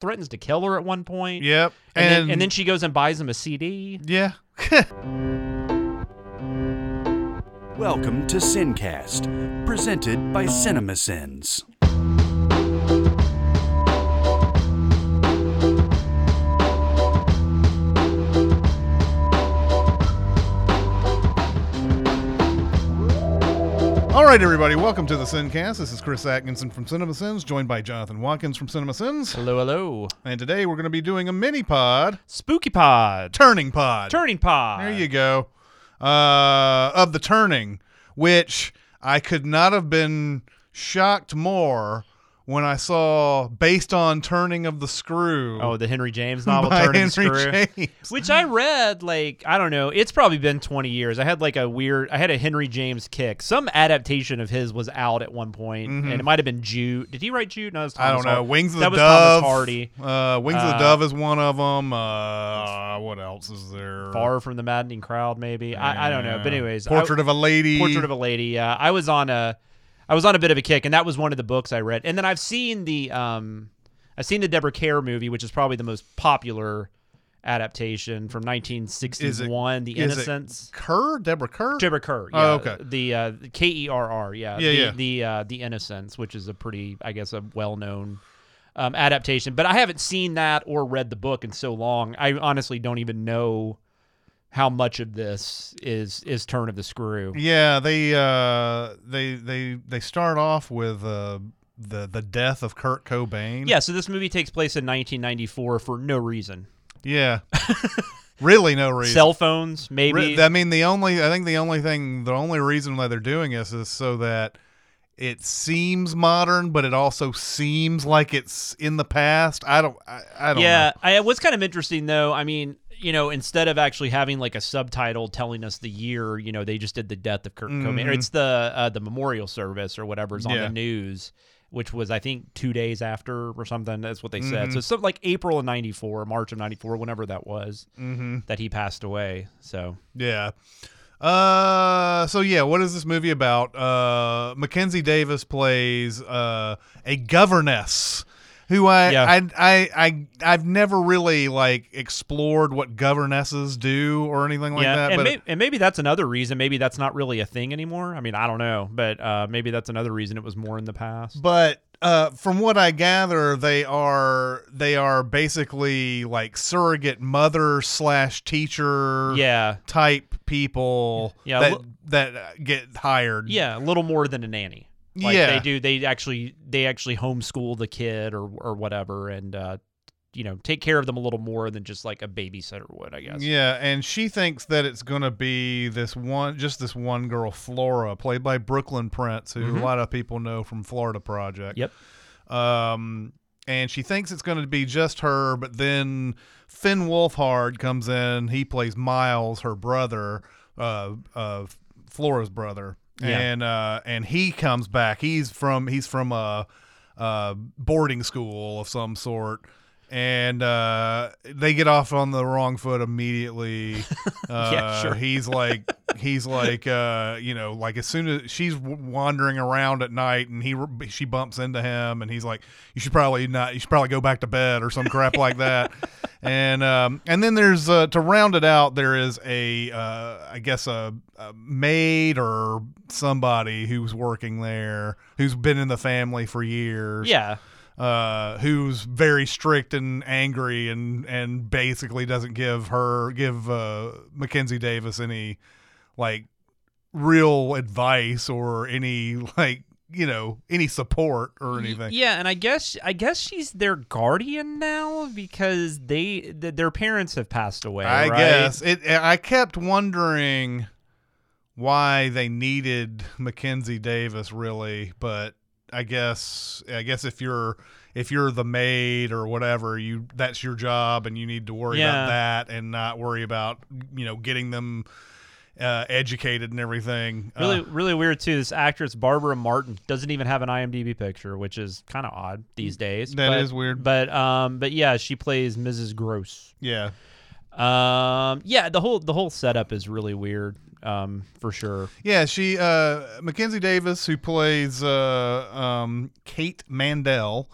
threatens to kill her at one point. Yep. And, then, and then she goes and buys him a CD. yeah. Welcome to Sincast, presented by CinemaSins. All right, everybody. Welcome to the Sincast. This is Chris Atkinson from Cinema Sins, joined by Jonathan Watkins from Cinema Sins. Hello, hello. And today we're going to be doing a mini pod, Spooky Pod. turning pod. Turning Pod. There you go. Uh, of the turning, which I could not have been shocked more when I saw based on turning of the screw. Oh, the Henry James novel Turning Henry Screw. James. Which I read, like, I don't know. It's probably been 20 years. I had, like, a weird, I had a Henry James kick. Some adaptation of his was out at one point, and it might have been Jude. Did he write Jude? No, Mm-hmm. I don't know. Wings of the Dove. that the was Dove. Thomas Hardy. Uh, Wings of the Uh, Dove is one of them. Uh, what else is there? Far from the maddening crowd, maybe. I, I don't know. But Yeah. anyways, I- Portrait of a Lady. Portrait of a Lady. Yeah, I was on a, I was on a bit of a kick, and that was one of the books I read. And then I've seen the, um, I've seen the Deborah Kerr movie, which is probably the most popular adaptation from 1961, The Innocents. Kerr, Deborah Kerr. Deborah Kerr. Yeah, Oh, okay. The uh, K E R R. Yeah. Yeah, the, yeah. The uh, the Innocents, which is a pretty, I guess, a well known. Um, adaptation, but I haven't seen that or read the book in so long. I honestly don't even know how much of this is is turn of the screw. Yeah, they uh, they they they start off with uh, the the death of Kurt Cobain. Yeah, so this movie takes place in 1994 for no reason. yeah. really, no reason. Cell phones, maybe. Re- I mean, the only I think the only thing, the only reason why they're doing this is so that it seems modern, but it also seems like it's in the past. I don't. I, I don't. yeah. I, what's kind of interesting though, I mean, you know, instead of actually having like a subtitle telling us the year, you know, they just did the death of Kurt Cobain. Or it's the uh, the memorial service or whatever's on Mm-hmm. Yeah. the news, which was I think two days after or something. That's what they said. Mm-hmm. So something like April of '94, March of '94, whenever that was, Mm-hmm. that he passed away. So Yeah. Uh, so yeah, what is this movie about? Uh, Mackenzie Davis plays uh, a governess who I, Yeah. I I I I've never really like explored what governesses do or anything like yeah, that. and, but may- and maybe that's another reason. Maybe that's not really a thing anymore. I mean, I don't know, but uh, maybe that's another reason it was more in the past. but uh, from what I gather, they are they are basically like surrogate mother slash teacher Yeah, type people Yeah, that lo- that get hired. yeah, a little more than a nanny. Like Yeah. they do. They actually they actually homeschool the kid or or whatever, and uh, you know take care of them a little more than just like a babysitter would, I guess. Yeah, and she thinks that it's going to be this one, just this one girl, Flora, played by Brooklyn Prince, who a lot of people know from Florida Project. Yep. Um, and she thinks it's going to be just her, but then Finn Wolfhard comes in. He plays Miles, her brother, uh, uh, Flora's brother, Yeah. and uh, and he comes back. He's from he's from a, a boarding school of some sort. And uh, they get off on the wrong foot immediately. Uh, Yeah, sure. He's like, he's like, uh, you know, like as soon as she's wandering around at night, and he she bumps into him, and he's like, you should probably not, you should probably go back to bed or some crap like that. And um, and then there's uh, to round it out, there is a, uh, I guess a, a maid or somebody who's working there, who's been in the family for years Yeah. Uh, who's very strict and angry and and basically doesn't give her give uh, Mackenzie Davis any like real advice or any like you know any support or anything. Yeah, and I guess I guess she's their guardian now because they th- their parents have passed away. I right? guess it. I kept wondering why they needed Mackenzie Davis really, but I guess I guess if you're if you're the maid or whatever, you that's your job and you need to worry Yeah. about that and not worry about you know getting them uh, educated and everything. Uh, Really, really weird too. This actress Barbara Marten doesn't even have an IMDb picture, which is kind of odd these days. That is is weird. But um, but yeah, she plays Mrs. Grose. yeah. Um, yeah, the whole the whole setup is really weird. Um, for sure. Yeah, she uh Mackenzie Davis who plays uh um Kate Mandell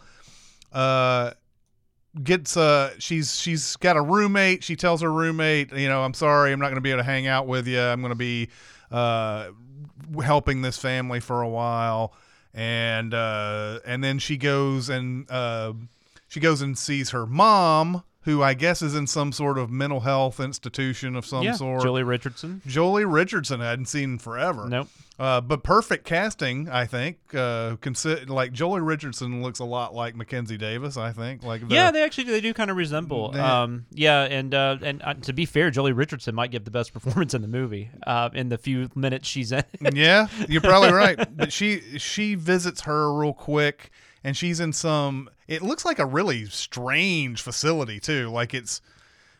uh gets uh she's she's got a roommate. She tells her roommate, you know, I'm sorry, I'm not going to be able to hang out with you. I'm going to be uh helping this family for a while, and uh and then she goes and uh she goes and sees her mom. Who I guess is in some sort of mental health institution of some yeah, sort. Julie Richardson. Joely Richardson I hadn't seen forever. Nope. Uh, but perfect casting, I think. Uh, consi- like Joely Richardson looks a lot like Mackenzie Davis. I think. Like Yeah, they actually they do kind of resemble. They- Um, yeah, and uh, and uh, to be fair, Joely Richardson might give the best performance in the movie. Uh, in the few minutes she's in. yeah, you're probably right. But she she visits her real quick, and she's in some. It looks like a really strange facility too. Like it's,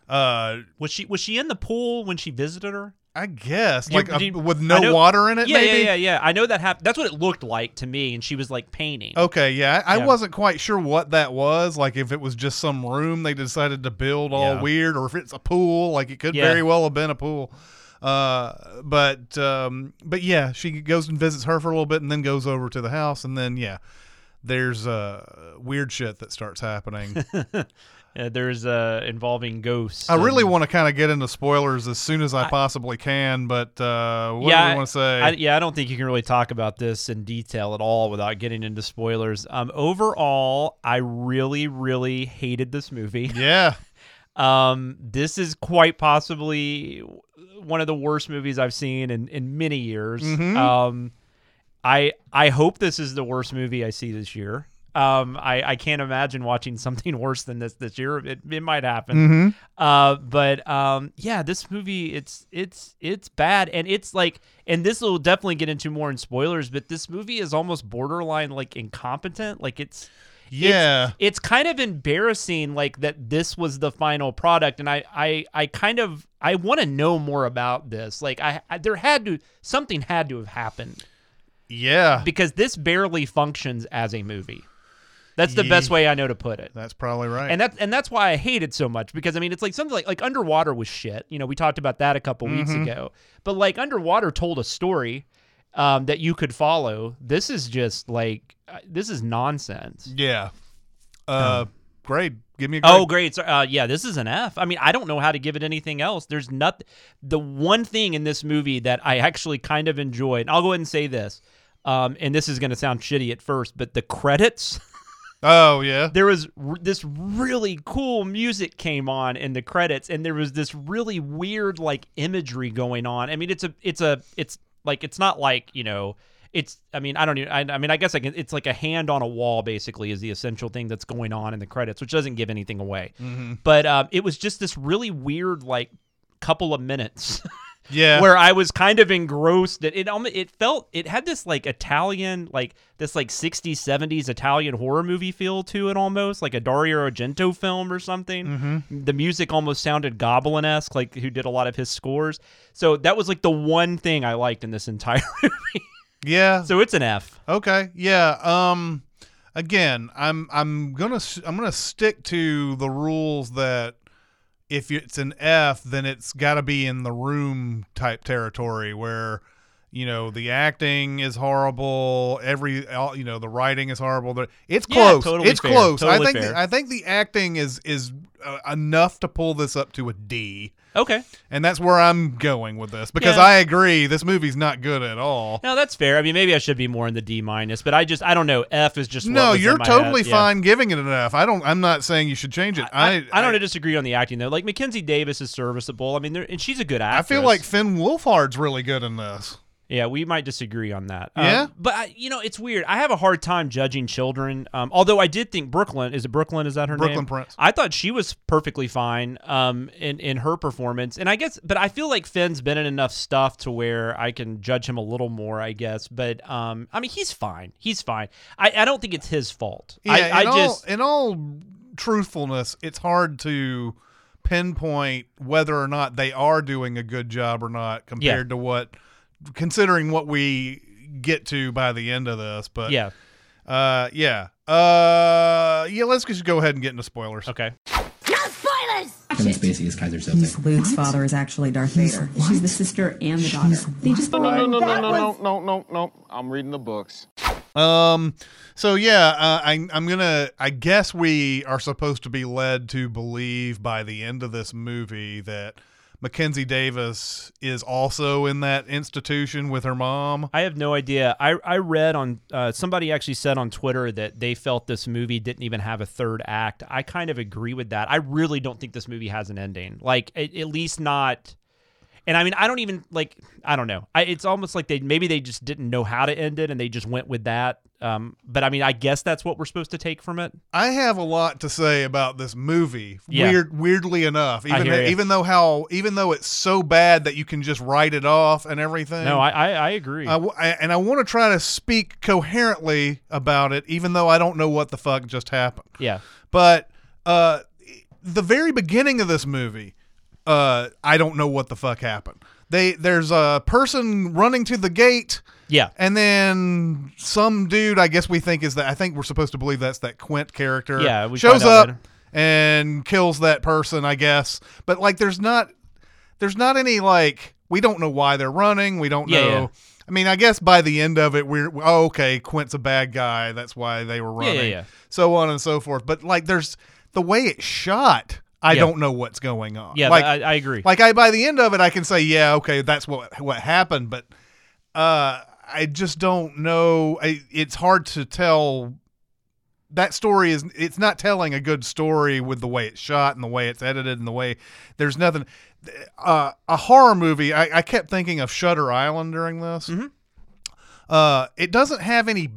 uh, was she was she in the pool when she visited her? I guess You- like a- with no know- water in it. yeah, maybe? yeah, yeah, yeah. I know that happened. That's what it looked like to me, and she was like painting. Okay, yeah. I, I wasn't quite sure what that was. Like if it was just some room they decided to build all Yeah. weird, or if it's a pool. Like it could Yeah. very well have been a pool. Uh, but um, but yeah, she goes and visits her for a little bit, and then goes over to the house, and then yeah, there's uh weird shit that starts happening. Uh, there's uh involving ghosts. I really want to kind of get into spoilers as soon as I, possibly can, but uh, what yeah, do we want to say? I, yeah, I don't think you can really talk about this in detail at all without getting into spoilers. Um, overall, I really, really hated this movie. yeah, Um, this is quite possibly one of the worst movies I've seen in, in many years. Mhm. Um, I I hope this is the worst movie I see this year. Um, I, I can't imagine watching something worse than this this year. It, it might happen. Mhm. Uh, but um, yeah, this movie it's it's it's bad, and it's like, and this will definitely get into more in spoilers. But this movie is almost borderline like incompetent. Like it's yeah. it's kind of embarrassing like that this was the final product and i i i kind of i want to know more about this like I, I there had to something had to have happened yeah. because this barely functions as a movie that's the Ye- best way i know to put it That's probably right. and that and that's why I hate it so much because I mean it's like something like like underwater was shit. You know, we talked about that a couple weeks Mm-hmm. ago. But like underwater told a story um, that you could follow. This is just like uh, this is nonsense. Yeah. Uh, grade. Give me a grade. Oh, great. So, uh, yeah, this is an F. I mean, I don't know how to give it anything else. There's nothing. The one thing in this movie that I actually kind of enjoyed, and I'll go ahead and say this, um, and this is going to sound shitty at first, but the credits, Oh, yeah. there was r- this really cool music came on in the credits, and there was this really weird like imagery going on. I mean, it's a, it's a, it's like it's not like you know. It's. I mean, I don't. Even, I, I mean, I guess I can. It's like a hand on a wall, basically, is the essential thing that's going on in the credits, which doesn't give anything away. But um, it was just this really weird, like, couple of minutes Yeah. where I was kind of engrossed. It it, it felt it had this like Italian, like this like 60s 70s Italian horror movie feel to it, almost like a Dario Argento film or something. Mm-hmm. The music almost sounded Goblin esque, like who did a lot of his scores. So that was like the one thing I liked in this entire movie. Yeah. so it's an F. Okay. Yeah. Um again, I'm I'm going to I'm going to stick to the rules that if it's an F, then it's got to be in the room type territory where you know the acting is horrible every all- you know the writing is horrible it's Yeah, close totally it's fair, close i think fair. i think the acting is is uh, enough to pull this up to a d Okay. and that's where i'm going with this because Yeah. i agree this movie's not good at all No, that's fair. I mean, maybe I should be more in the D minus, but I just I don't know. F is just No, you're totally head. Yeah. fine giving it an F. I don't. I'm not saying you should change it. I, I I, don't disagree on the acting though. Like Mackenzie Davis is serviceable. I mean, and she's a good actress I feel like Finn Wolfhard's really good in this. Yeah, we might disagree on that. Yeah? um, but I, you know, it's weird. I have a hard time judging children. Um, although I did think Brooklyn is it Brooklyn? Is that her name? Brooklyn name? Prince. I thought she was perfectly fine. Um, in in her performance, and I guess, but I feel like Finn's been in enough stuff to where I can judge him a little more. I guess, but um, I mean, he's fine. He's fine. I, I don't think it's his fault. Yeah, I, in I all, just in all truthfulness, it's hard to pinpoint whether or not they are doing a good job or not compared to what, considering what we get to by the end of this. But yeah. uh, yeah, uh, yeah. Let's just go ahead and get into spoilers. Okay. No spoilers! Kevin Spacey is Keyser He's Soze. Luke's father is actually Darth Vader. She's the sister and the daughter. They just No, no, no, no, no, no, no, no, no. I'm reading the books. Um. So yeah, uh, I, I'm gonna. I guess we are supposed to be led to believe by the end of this movie that Mackenzie Davis is also in that institution with her mom. I have no idea. I I read on uh, somebody actually said on Twitter that they felt this movie didn't even have a third act. I kind of agree with that. I really don't think this movie has an ending. Like at, at least not. And I mean, I don't even like. I don't know. I, it's almost like they maybe they just didn't know how to end it, and they just went with that. Um, but I mean, I guess that's what we're supposed to take from it. I have a lot to say about this movie. Yeah. Weird, weirdly enough, even ya. even though how even though it's so bad that you can just write it off and everything. No, I I, I agree. I I- and I want to try to speak coherently about it, even though I don't know what the fuck just happened. yeah, But uh, the very beginning of this movie, uh, I don't know what the fuck happened. They there's a person running to the gate, yeah, and then some dude. I guess we think is that. I think we're supposed to believe that's that Quint character. Yeah, we shows up later. and kills that person. I guess, but like, there's not there's not any like we don't know why they're running. We don't Yeah, know. yeah. I mean, I guess by the end of it, we're oh, okay. Quint's a bad guy. That's why they were running. yeah. So on and so forth. But like, there's the way it's shot. I Yeah. don't know what's going on. yeah. like, I, I agree. like I by the end of it, I can say, yeah, okay, that's what what happened. But uh, I just don't know. I, it's hard to tell. That story is it's not telling a good story with the way it's shot and the way it's edited and the way there's nothing. Uh, a horror movie. I, I kept thinking of Shutter Island during this. Mhm. Uh, it doesn't have any.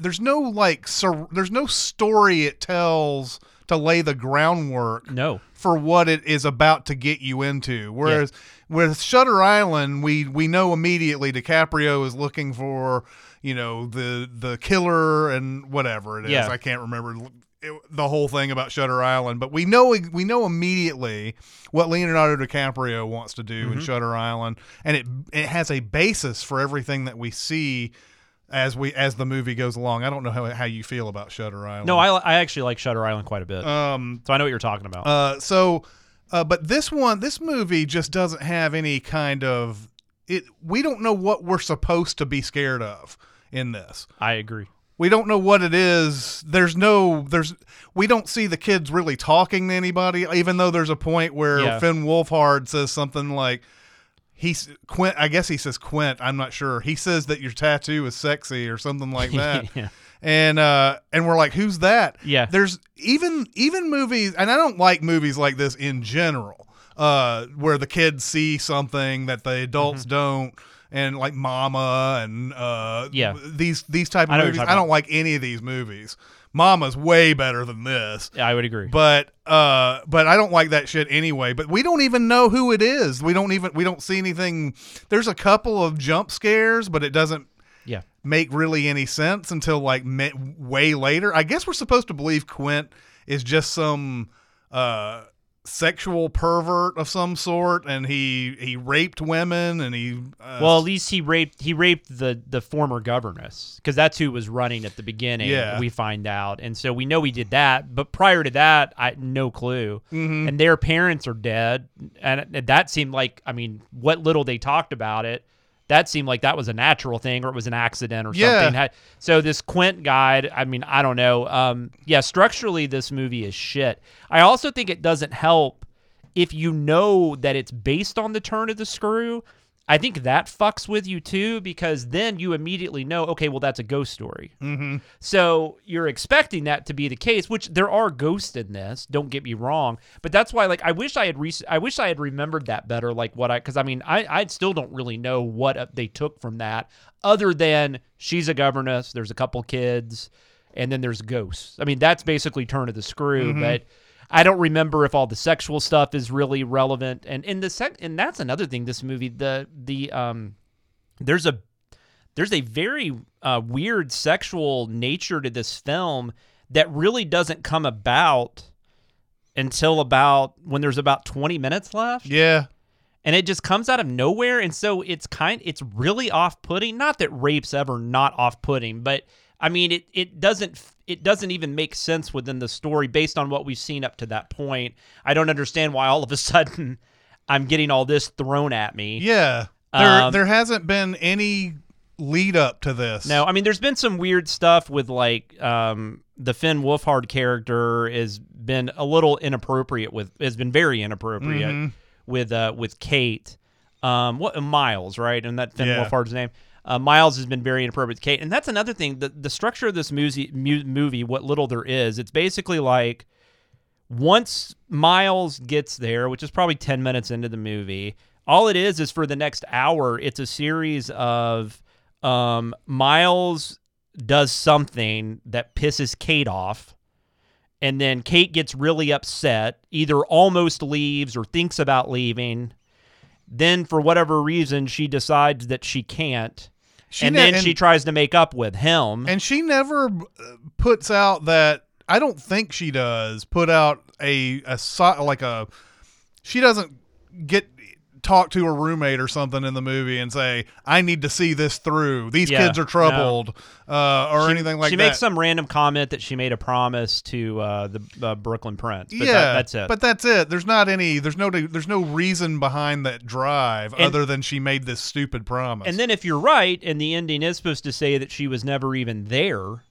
There's no like. Sur, there's no story it tells to lay the groundwork no. for what it is about to get you into. Whereas with Shutter Island, we we know immediately DiCaprio is looking for you know the the killer and whatever it is. Yeah. I can't remember it- the whole thing about Shutter Island, but we know we know immediately what Leonardo DiCaprio wants to do Mm-hmm. in Shutter Island, and it it has a basis for everything that we see. As we as the movie goes along, I don't know how, how you feel about Shutter Island. No, I, I actually like Shutter Island quite a bit. um so I know what you're talking about. uh, so, uh, but this one, this movie just doesn't have any kind of it. We don't know what we're supposed to be scared of in this. I agree. We don't know what it is. There's no, there's, we don't see the kids really talking to anybody, even though there's a point where Yeah. Finn Wolfhard says something like, he's Quint, I guess he says Quint, I'm not sure. He says that your tattoo is sexy or something like that. Yeah. And, uh, and we're like, who's that? Yeah. There's even, even movies, and I don't like movies like this in general, uh, where the kids see something that the adults Mm-hmm. don't. And like Mama and uh, Yeah. these these type of I know what you're movies. I don't about. like any of these movies. Mama's way better than this. Yeah, I would agree. But uh but I don't like that shit anyway. But we don't even know who it is. We don't even we don't see anything. There's a couple of jump scares, but it doesn't yeah. make really any sense until like way later. I guess we're supposed to believe Quint is just some uh sexual pervert of some sort and he he raped women and he uh, Well, at least he raped he raped the the former governess because that's who was running at the beginning. Yeah. we find out, and so we know he did that. But prior to that, I no clue. Mm-hmm. And their parents are dead, and and that seemed like I mean, what little they talked about it, that seemed like that was a natural thing or it was an accident or Yeah. something. So this Quint guy, I mean, I don't know. Um, yeah, structurally, this movie is shit. I also think it doesn't help if you know that it's based on the turn of the screw. I think that fucks with you too because then you immediately know, okay, well, that's a ghost story. mhm. So you're expecting that to be the case, which there are ghosts in this. Don't get me wrong, but that's why, like, I wish I had re- I wish I had remembered that better. Like what I, because I mean, I I still don't really know what uh, they took from that, other than she's a governess. There's a couple kids, and then there's ghosts. I mean, that's basically turn of the screw, but. I don't remember if all the sexual stuff is really relevant, and in the sec, and that's another thing. This movie, the the um, there's a there's a very uh, weird sexual nature to this film that really doesn't come about until about when there's about 20 minutes left Yeah. and it just comes out of nowhere and so it's kind it's really off-putting not that rape's ever not off-putting but i mean it it doesn't it doesn't even make sense within the story based on what we've seen up to that point i don't understand why all of a sudden i'm getting all this thrown at me Yeah. There Um, there hasn't been any lead up to this. No, I mean, there's been some weird stuff with like um, the Finn Wolfhard character has been a little inappropriate with has been very inappropriate Mm-hmm. with uh, with Kate. Um, what Miles, right? And that Finn Yeah. Wolfhard's name. Uh, Miles has been very inappropriate with Kate, and that's another thing. The the structure of this movie, mu- movie, what little there is, it's basically like once Miles gets there, which is probably 10 minutes into the movie, all it is is for the next hour, it's a series of um, Miles does something that pisses Kate off. And then Kate gets really upset, either almost leaves or thinks about leaving. Then, for whatever reason, she decides that she can't. She and ne- then and- she tries to make up with him. and she never uh, puts out that. I don't think she does put out a a like a. She doesn't get talk to a roommate or something in the movie and say, "I need to see this through. These Yeah, kids are troubled," uh, or She- anything like she that. She makes some random comment that she made a promise to uh, the uh, Brooklyn Prince. But yeah, that, that's it. But that's it. There's not any. There's no. There's no reason behind that drive And- other than she made this stupid promise. and then if you're right, and the ending is supposed to say that she was never even there,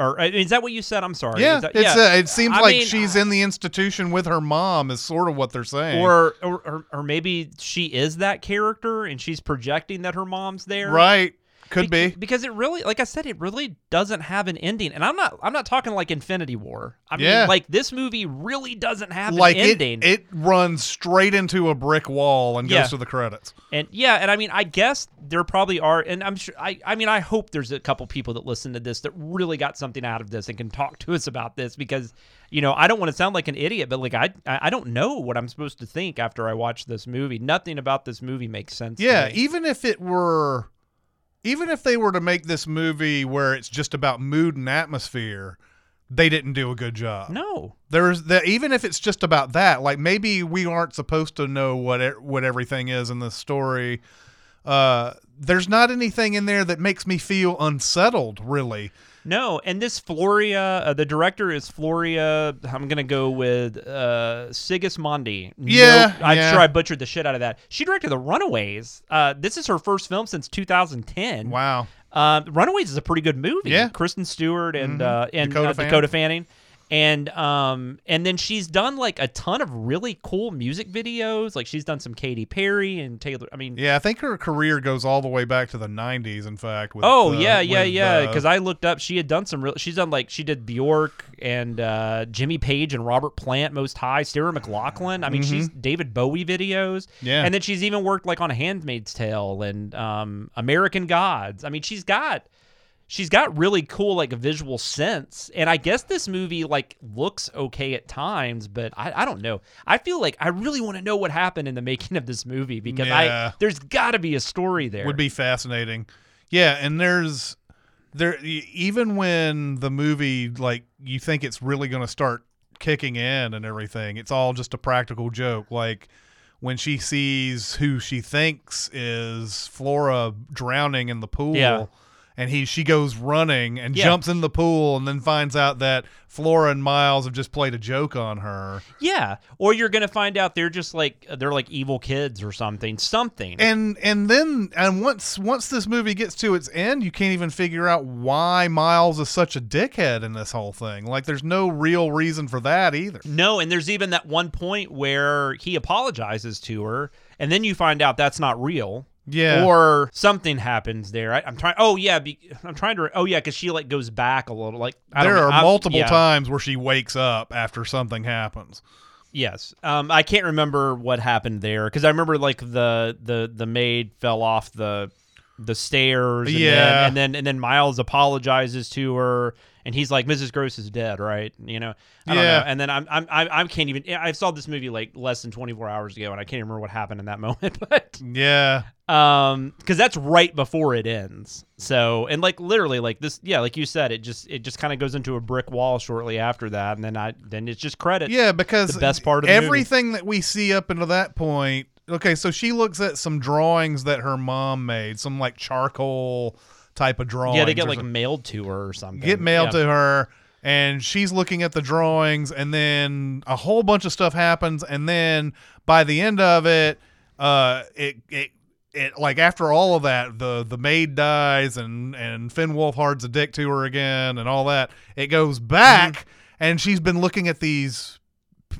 or uh, is that what you said? I'm sorry. yeah, that- it's yeah. Uh, it seems I like mean, she's in the institution with her mom. Is sort of what they're saying. or, or or or maybe she is that character and she's projecting that her mom's there. right, could Be- be. because it really, like I said, it really doesn't have an ending, and I'm not, I'm not talking like Infinity War. I mean, Yeah. like this movie really doesn't have Like an ending. it runs straight into a brick wall and Yeah. goes to the credits. And yeah, and I mean, I guess there probably are, and I'm sure. I, I mean, I hope there's a couple people that listen to this that really got something out of this and can talk to us about this because, you know, I don't want to sound like an idiot, but like I, I don't know what I'm supposed to think after I watch this movie. Nothing about this movie makes sense. to Yeah, even if it were, even if they were to make this movie where it's just about mood and atmosphere, they didn't do a good job. no, There's that even if it's just about that, like maybe we aren't supposed to know what what everything is in this story. Uh, there's not anything in there that makes me feel unsettled, really. No, and this Floria, uh, the director is Floria. I'm gonna go with uh, Sigismondi. No- Yeah, I'm yeah. sure I butchered the shit out of that. She directed The Runaways. Uh, this is her first film since 2010. Wow. Uh, Runaways is a pretty good movie. Yeah. Kristen Stewart and Mhm. uh, and Dakota uh, Fanning. Dakota Fanning, and um and then she's done like a ton of really cool music videos. Like she's done some Katy Perry and Taylor. I mean, Yeah, I think her career goes all the way back to the '90s. In fact. With, oh uh, yeah, yeah, with, yeah. uh, Because I looked up, she had done some real. She's done like she did Bjork and uh, Jimmy Page and Robert Plant, Most High, Sarah McLachlan. I mean, she's David Bowie videos. Mm-hmm. Yeah. and then she's even worked like on A Handmaid's Tale and um, American Gods. I mean, she's got she's got really cool like visual sense and i guess this movie like looks okay at times but i, I don't know i feel like i really want to know what happened in the making of this movie because Yeah. i there's got to be a story there would be fascinating. Yeah, and there's there even when the movie like you think it's really going to start kicking in and everything, it's all just a practical joke. Like when she sees who she thinks is Flora drowning in the pool. Yeah. And he, she goes running and Yeah. jumps in the pool, and then finds out that Flora and Miles have just played a joke on her. yeah or you're gonna find out they're just like they're like evil kids or something something and and then and once once this movie gets to its end you can't even figure out why miles is such a dickhead in this whole thing like there's no real reason for that either No, and there's even that one point where he apologizes to her, and then you find out that's not real. Yeah. Or something happens there. I, I'm trying. Oh yeah, be, I'm trying to. Oh yeah, because she like goes back a little. Like I there are I'm- multiple yeah. times where she wakes up after something happens Yes. Um, I can't remember what happened there because I remember like the the the maid fell off the the stairs. And Yeah. Then, and then and then Miles apologizes to her, and he's like, "Mrs. Grose is dead, right?" You know. I don't Yeah. know. And then I'm I'm I I can't even. I saw this movie like less than 24 hours ago, and I can't remember what happened in that moment. But yeah um, because that's right before it ends. So and like literally like this, yeah, like you said, it just it just kind of goes into a brick wall shortly after that, and then I then it's just credit. yeah because The best part of the movie. everything that we see up until that point okay so she looks at some drawings that her mom made some like charcoal type of drawings Yeah, they get like mailed to her or something. get mailed Yeah. to her and she's looking at the drawings and then a whole bunch of stuff happens and then by the end of it uh it it it like after all of that, the the maid dies and and Finn Wolfhard's a dick to her again and all that. It goes back Mm-hmm. and she's been looking at these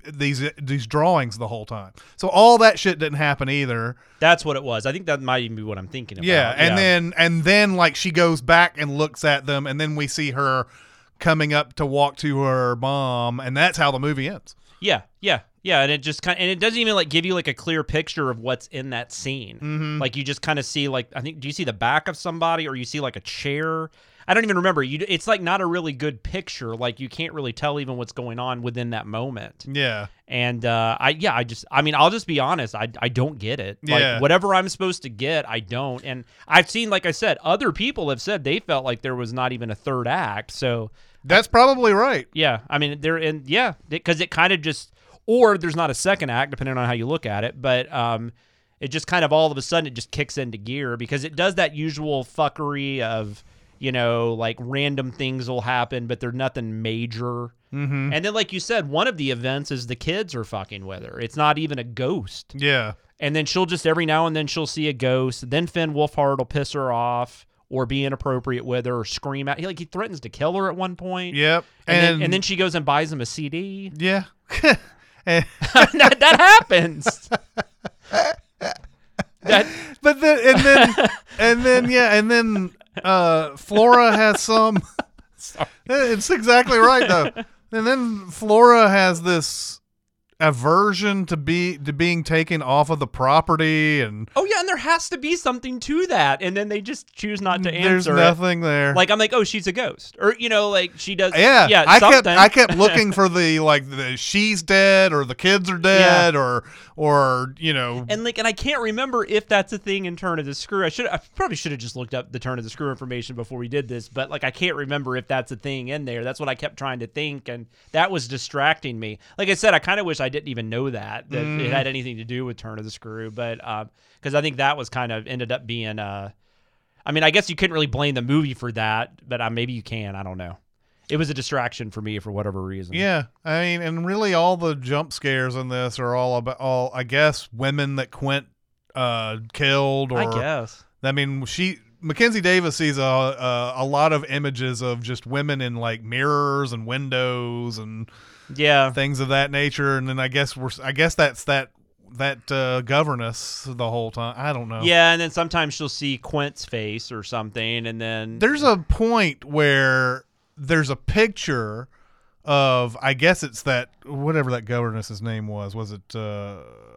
these these drawings the whole time. So all that shit didn't happen either. That's what it was. I think that might even be what I'm thinking about. Yeah, and then and then like she goes back and looks at them, and then we see her coming up to walk to her mom, and that's how the movie ends. Yeah, yeah, yeah, and it just kind and it doesn't even like give you like a clear picture of what's in that scene. Mm-hmm. Like you just kind of see like I think do you see the back of somebody or you see like a chair? I don't even remember. You it's like not a really good picture. Like you can't really tell even what's going on within that moment. Yeah, And uh, I yeah, I just I mean I'll just be honest. I I don't get it. Yeah. Like whatever I'm supposed to get, I don't. And I've seen like I said, other people have said they felt like there was not even a third act. So that's probably right. yeah, I mean they're in yeah because it kind of just or there's not a second act depending on how you look at it, but um, it just kind of all of a sudden it just kicks into gear because it does that usual fuckery of you know like random things will happen, but they're nothing major. Mm-hmm. And then like you said, one of the events is the kids are fucking with her. It's not even a ghost. Yeah, And then she'll just every now and then she'll see a ghost. Then Finn Wolfhard will piss her off or be inappropriate with her or scream at. He like he threatens to kill her at one point. yep, And, then, and then she goes and buys him a CD. yeah. And- that, that happens. that but then and then and then yeah, and then uh Flora has some It's exactly right though. And then Flora has this aversion to be to being taken off of the property and oh yeah, and there has to be something to that, and then they just choose not to there's answer. it. nothing there. Like I'm like, oh, she's a ghost, or you know, like she does. yeah, yeah. I kept. I kept looking for the like the she's dead or the kids are dead or or you know And like, and I can't remember if that's a thing in Turn of the Screw. I should, I probably should have just looked up the Turn of the Screw information before we did this. But like, I can't remember if that's a thing in there. That's what I kept trying to think, and that was distracting me. Like I said, I kind of wish I didn't even know that that Mm. it had anything to do with Turn of the Screw. But because I think that was kind of ended up being, uh, I mean, I guess you couldn't really blame the movie for that, but uh, maybe you can. I don't know. It was a distraction for me for whatever reason. Yeah, I mean, and really, all the jump scares in this are all about all. I guess women that Quint uh, killed, or I guess. I mean, she Mackenzie Davis sees a, a a lot of images of just women in like mirrors and windows and Yeah. things of that nature, and then I guess we're I guess that's that that uh, governess the whole time. I don't know. Yeah, and then sometimes she'll see Quint's face or something, and then there's a point where there's a picture of I guess it's that whatever that governess's name was. Was it uh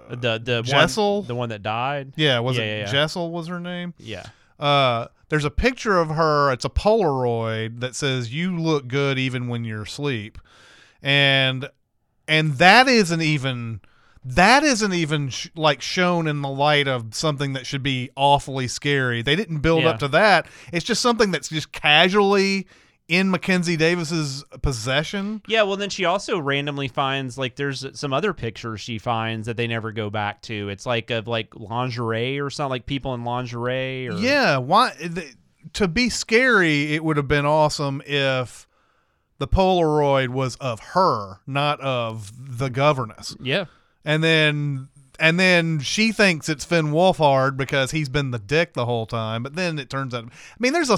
the the Jessel? one, the one that died. yeah, was Yeah, it yeah, yeah. Jessel was her name? Yeah, Uh there's a picture of her, it's a Polaroid that says you look good even when you're asleep. And and that isn't even that isn't even sh- like shown in the light of something that should be awfully scary. They didn't build Yeah. up to that. It's just something that's just casually in Mackenzie Davis's possession. yeah. Well, then she also randomly finds like there's some other pictures she finds that they never go back to. It's like of like lingerie or something, like people in lingerie. Or, Yeah, why th- to be scary? It would have been awesome if the Polaroid was of her, not of the governess. yeah, And then and then she thinks it's Finn Wolfhard because he's been the dick the whole time. But then it turns out, I mean, there's a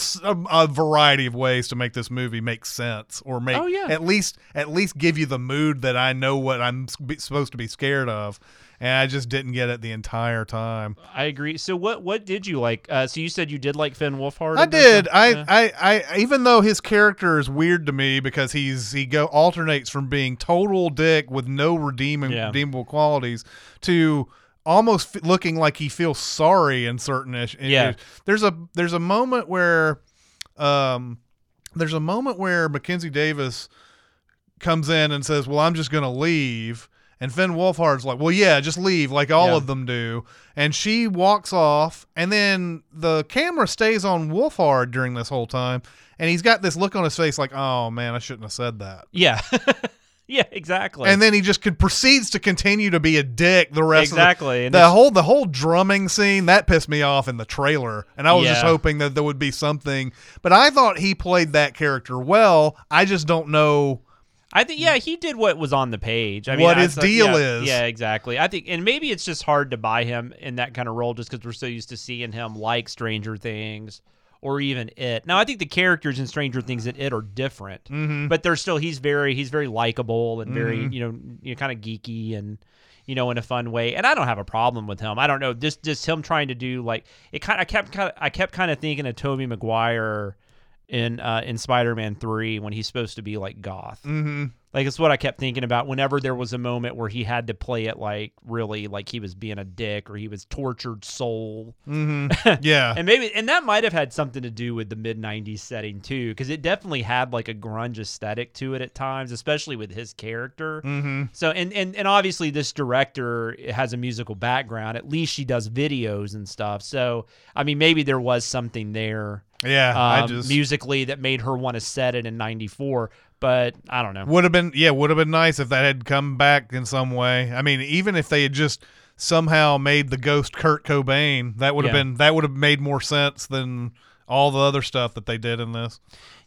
a variety of ways to make this movie make sense or make Oh, yeah. at least at least give you the mood that I know what I'm s- be- supposed to be scared of. And I just didn't get it the entire time. I agree. So what what did you like? Uh, so you said you did like Finn Wolfhard. I did. I, Yeah. I, I, even though his character is weird to me because he's he go alternates from being total dick with no redeeming Yeah. redeemable qualities to almost f- looking like he feels sorry in certain ish. Yeah. There's a there's a moment where, um, there's a moment where Mackenzie Davis comes in and says, "Well, I'm just gonna leave." And Finn Wolfhard's like, "Well, yeah, just leave, like all Yeah. of them do." And she walks off, and then the camera stays on Wolfhard during this whole time, and he's got this look on his face, like, "Oh man, I shouldn't have said that." yeah, yeah, exactly. And then he just could, proceeds to continue to be a dick the rest Exactly, of the, the whole the whole drumming scene that pissed me off in the trailer, and I was just hoping that there would be something. But I thought he played that character well. I just don't know. I think yeah, he did what was on the page. I mean, What I- his deal yeah, is. Yeah, exactly. I think, and maybe it's just hard to buy him in that kind of role just because we're so used to seeing him like Stranger Things or even It. Now, I think the characters in Stranger Things and It are different, Mm-hmm. but they're still he's very he's very likable and very you know you know kind of geeky and you know in a fun way. And I don't have a problem with him. I don't know just just him trying to do like it. Kind I kept kind of I kept kind of thinking of Tobey Maguire in uh, in Spider-Man Three when he's supposed to be like goth. Mm-hmm. Like it's what I kept thinking about whenever there was a moment where he had to play it like really like he was being a dick or he was tortured soul. Mm-hmm. Yeah. And maybe and that might have had something to do with the mid 90s setting too cuz it definitely had like a grunge aesthetic to it at times, especially with his character. mm-hmm. So and, and and obviously this director has a musical background. At least she does videos and stuff. So I mean maybe there was something there Yeah. I um, just musically that made her want to set it in 94, but I don't know. would have been yeah would have been nice if that had come back in some way. I mean, even if they had just somehow made the ghost Kurt Cobain, that would have Yeah. been that would have made more sense than all the other stuff that they did in this.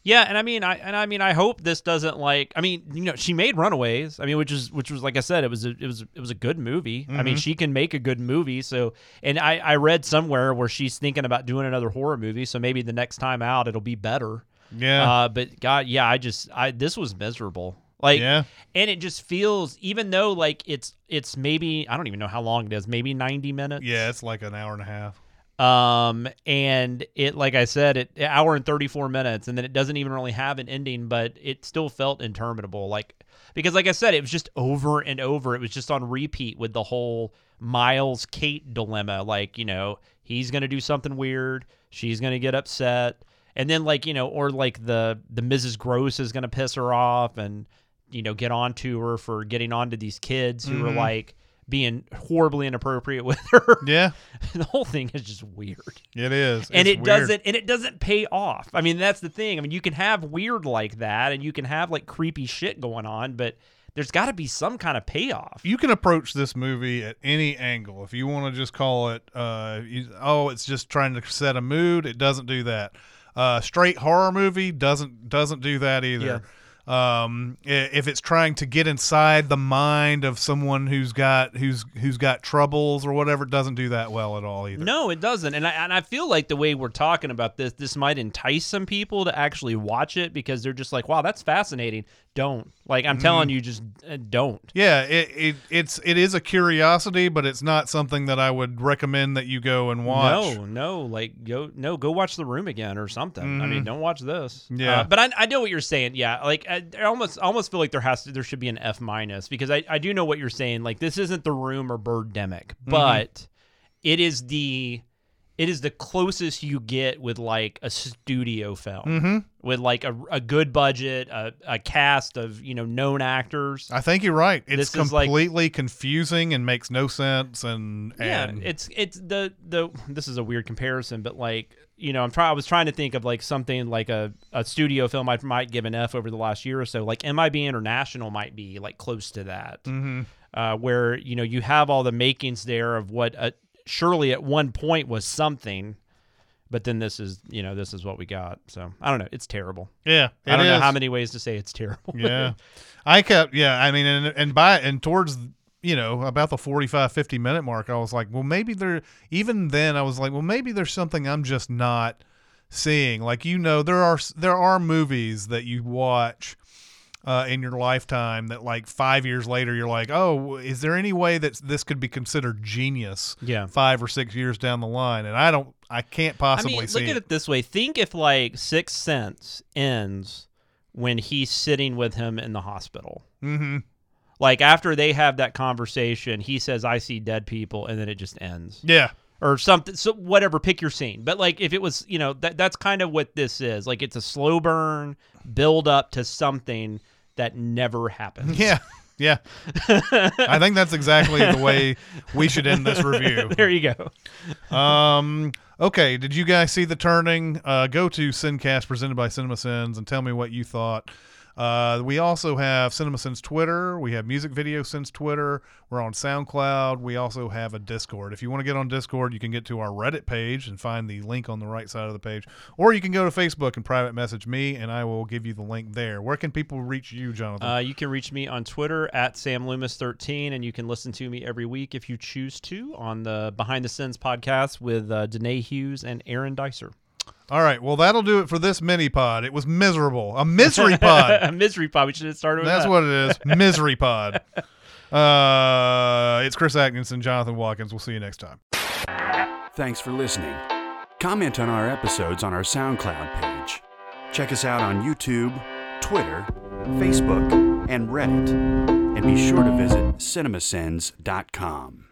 Yeah, and I mean, I and I mean, I hope this doesn't like. I mean, you know, she made Runaways. I mean, which is which was like I said, it was a, it was it was a good movie. I mean, she can make a good movie. So, and I I read somewhere where she's thinking about doing another horror movie. So maybe the next time out it'll be better. Yeah. Uh, but God, yeah, I just I this was miserable. Like, Yeah. and it just feels even though like it's it's maybe I don't even know how long it is, maybe ninety minutes. yeah, it's like an hour and a half. Um, and it, like I said, it hour and 34 minutes, and then it doesn't even really have an ending, but it still felt interminable. Like, because like I said, it was just over and over. It was just on repeat with the whole Miles Kate dilemma. Like, you know, he's going to do something weird. She's going to get upset. And then like, you know, or like the, the Mrs. Grose is going to piss her off and, you know, get on to her for getting on to these kids who are like being horribly inappropriate with her Yeah, the whole thing is just weird it is. and It's it weird. doesn't and it doesn't pay off i mean that's the thing i mean you can have weird like that and you can have like creepy shit going on but there's got to be some kind of payoff you can approach this movie at any angle. If you want to just call it, uh, you, oh, it's just trying to set a mood, it doesn't do that. Uh, straight horror movie doesn't doesn't do that either. Um, if it's trying to get inside the mind of someone who's got who's who's got troubles or whatever, it doesn't do that well at all either. no it doesn't and I, and I feel like the way we're talking about this this might entice some people to actually watch it because they're just like wow that's fascinating don't like i'm Mm-hmm. telling you just uh, don't Yeah, it, it it's it is a curiosity, but it's not something that I would recommend that you go and watch. No, no, like go no, go watch The Room again or something. I mean, don't watch this. Mm-hmm. Yeah. Uh, but I, I know what you're saying. Yeah, like I, I almost almost feel like there has to there should be an F minus because I I do know what you're saying. Like this isn't The Room or Birdemic, Mm-hmm. but it is the it is the closest you get with like a studio film Mm-hmm. with like a, a good budget, a, a cast of you know known actors. I think you're right. It's This is like- completely confusing and makes no sense. And Yeah, it's it's the the this is a weird comparison, but like you know, I'm trying. I was trying to think of like something like a, a studio film I might give an F over the last year or so. Like MIB International might be like close to that, Mhm. uh, where you know you have all the makings there of what uh surely at one point was something, but then this is you know this is what we got. So I don't know. It's terrible. yeah, I don't it know how many ways to say it's terrible. yeah, I kept yeah. I mean, and and by and towards you know about the 45 50 minute mark, I was like, well, maybe there. Even then, I was like, well, maybe there's something I'm just not seeing. Like you know, there are there are movies that you watch. Uh, in your lifetime, that like five years later, you're like, oh, is there any way that this could be considered genius? yeah. five or six years down the line, and I don't, I can't possibly I mean, look at it. it this way. Think if like Sixth Sense ends when he's sitting with him in the hospital. Mm-hmm. Like after they have that conversation, he says, "I see dead people," and then it just ends, Yeah, or something. So whatever, pick your scene. But like if it was, you know, that that's kind of what this is. Like it's a slow burn build up to something that never happens. yeah, yeah. I think that's exactly the way we should end this review. there you go. Um, okay, did you guys see the turning? Uh, go to Sincast presented by Cinema Sins and tell me what you thought. Uh, we also have Cinema CinemaSins Twitter. We have music video Sins Twitter. We're on SoundCloud. We also have a Discord. If you want to get on Discord, you can get to our Reddit page and find the link on the right side of the page, or you can go to Facebook and private message me, and I will give you the link there. Where can people reach you, Jonathan? Uh, you can reach me on Twitter at SamLoomis13, and you can listen to me every week if you choose to on the Behind the Sins podcast with uh, Danae Hughes and Aaron Dicer. All right. Well, that'll do it for this mini pod. It was miserable. A misery pod. a misery pod. We should have started with That's that. what it is. Misery pod. Uh, it's Chris Atkinson, Jonathan Watkins. We'll see you next time. Thanks for listening. Comment on our episodes on our SoundCloud page. Check us out on YouTube, Twitter, Facebook, and Reddit. And be sure to visit cinemasins.com.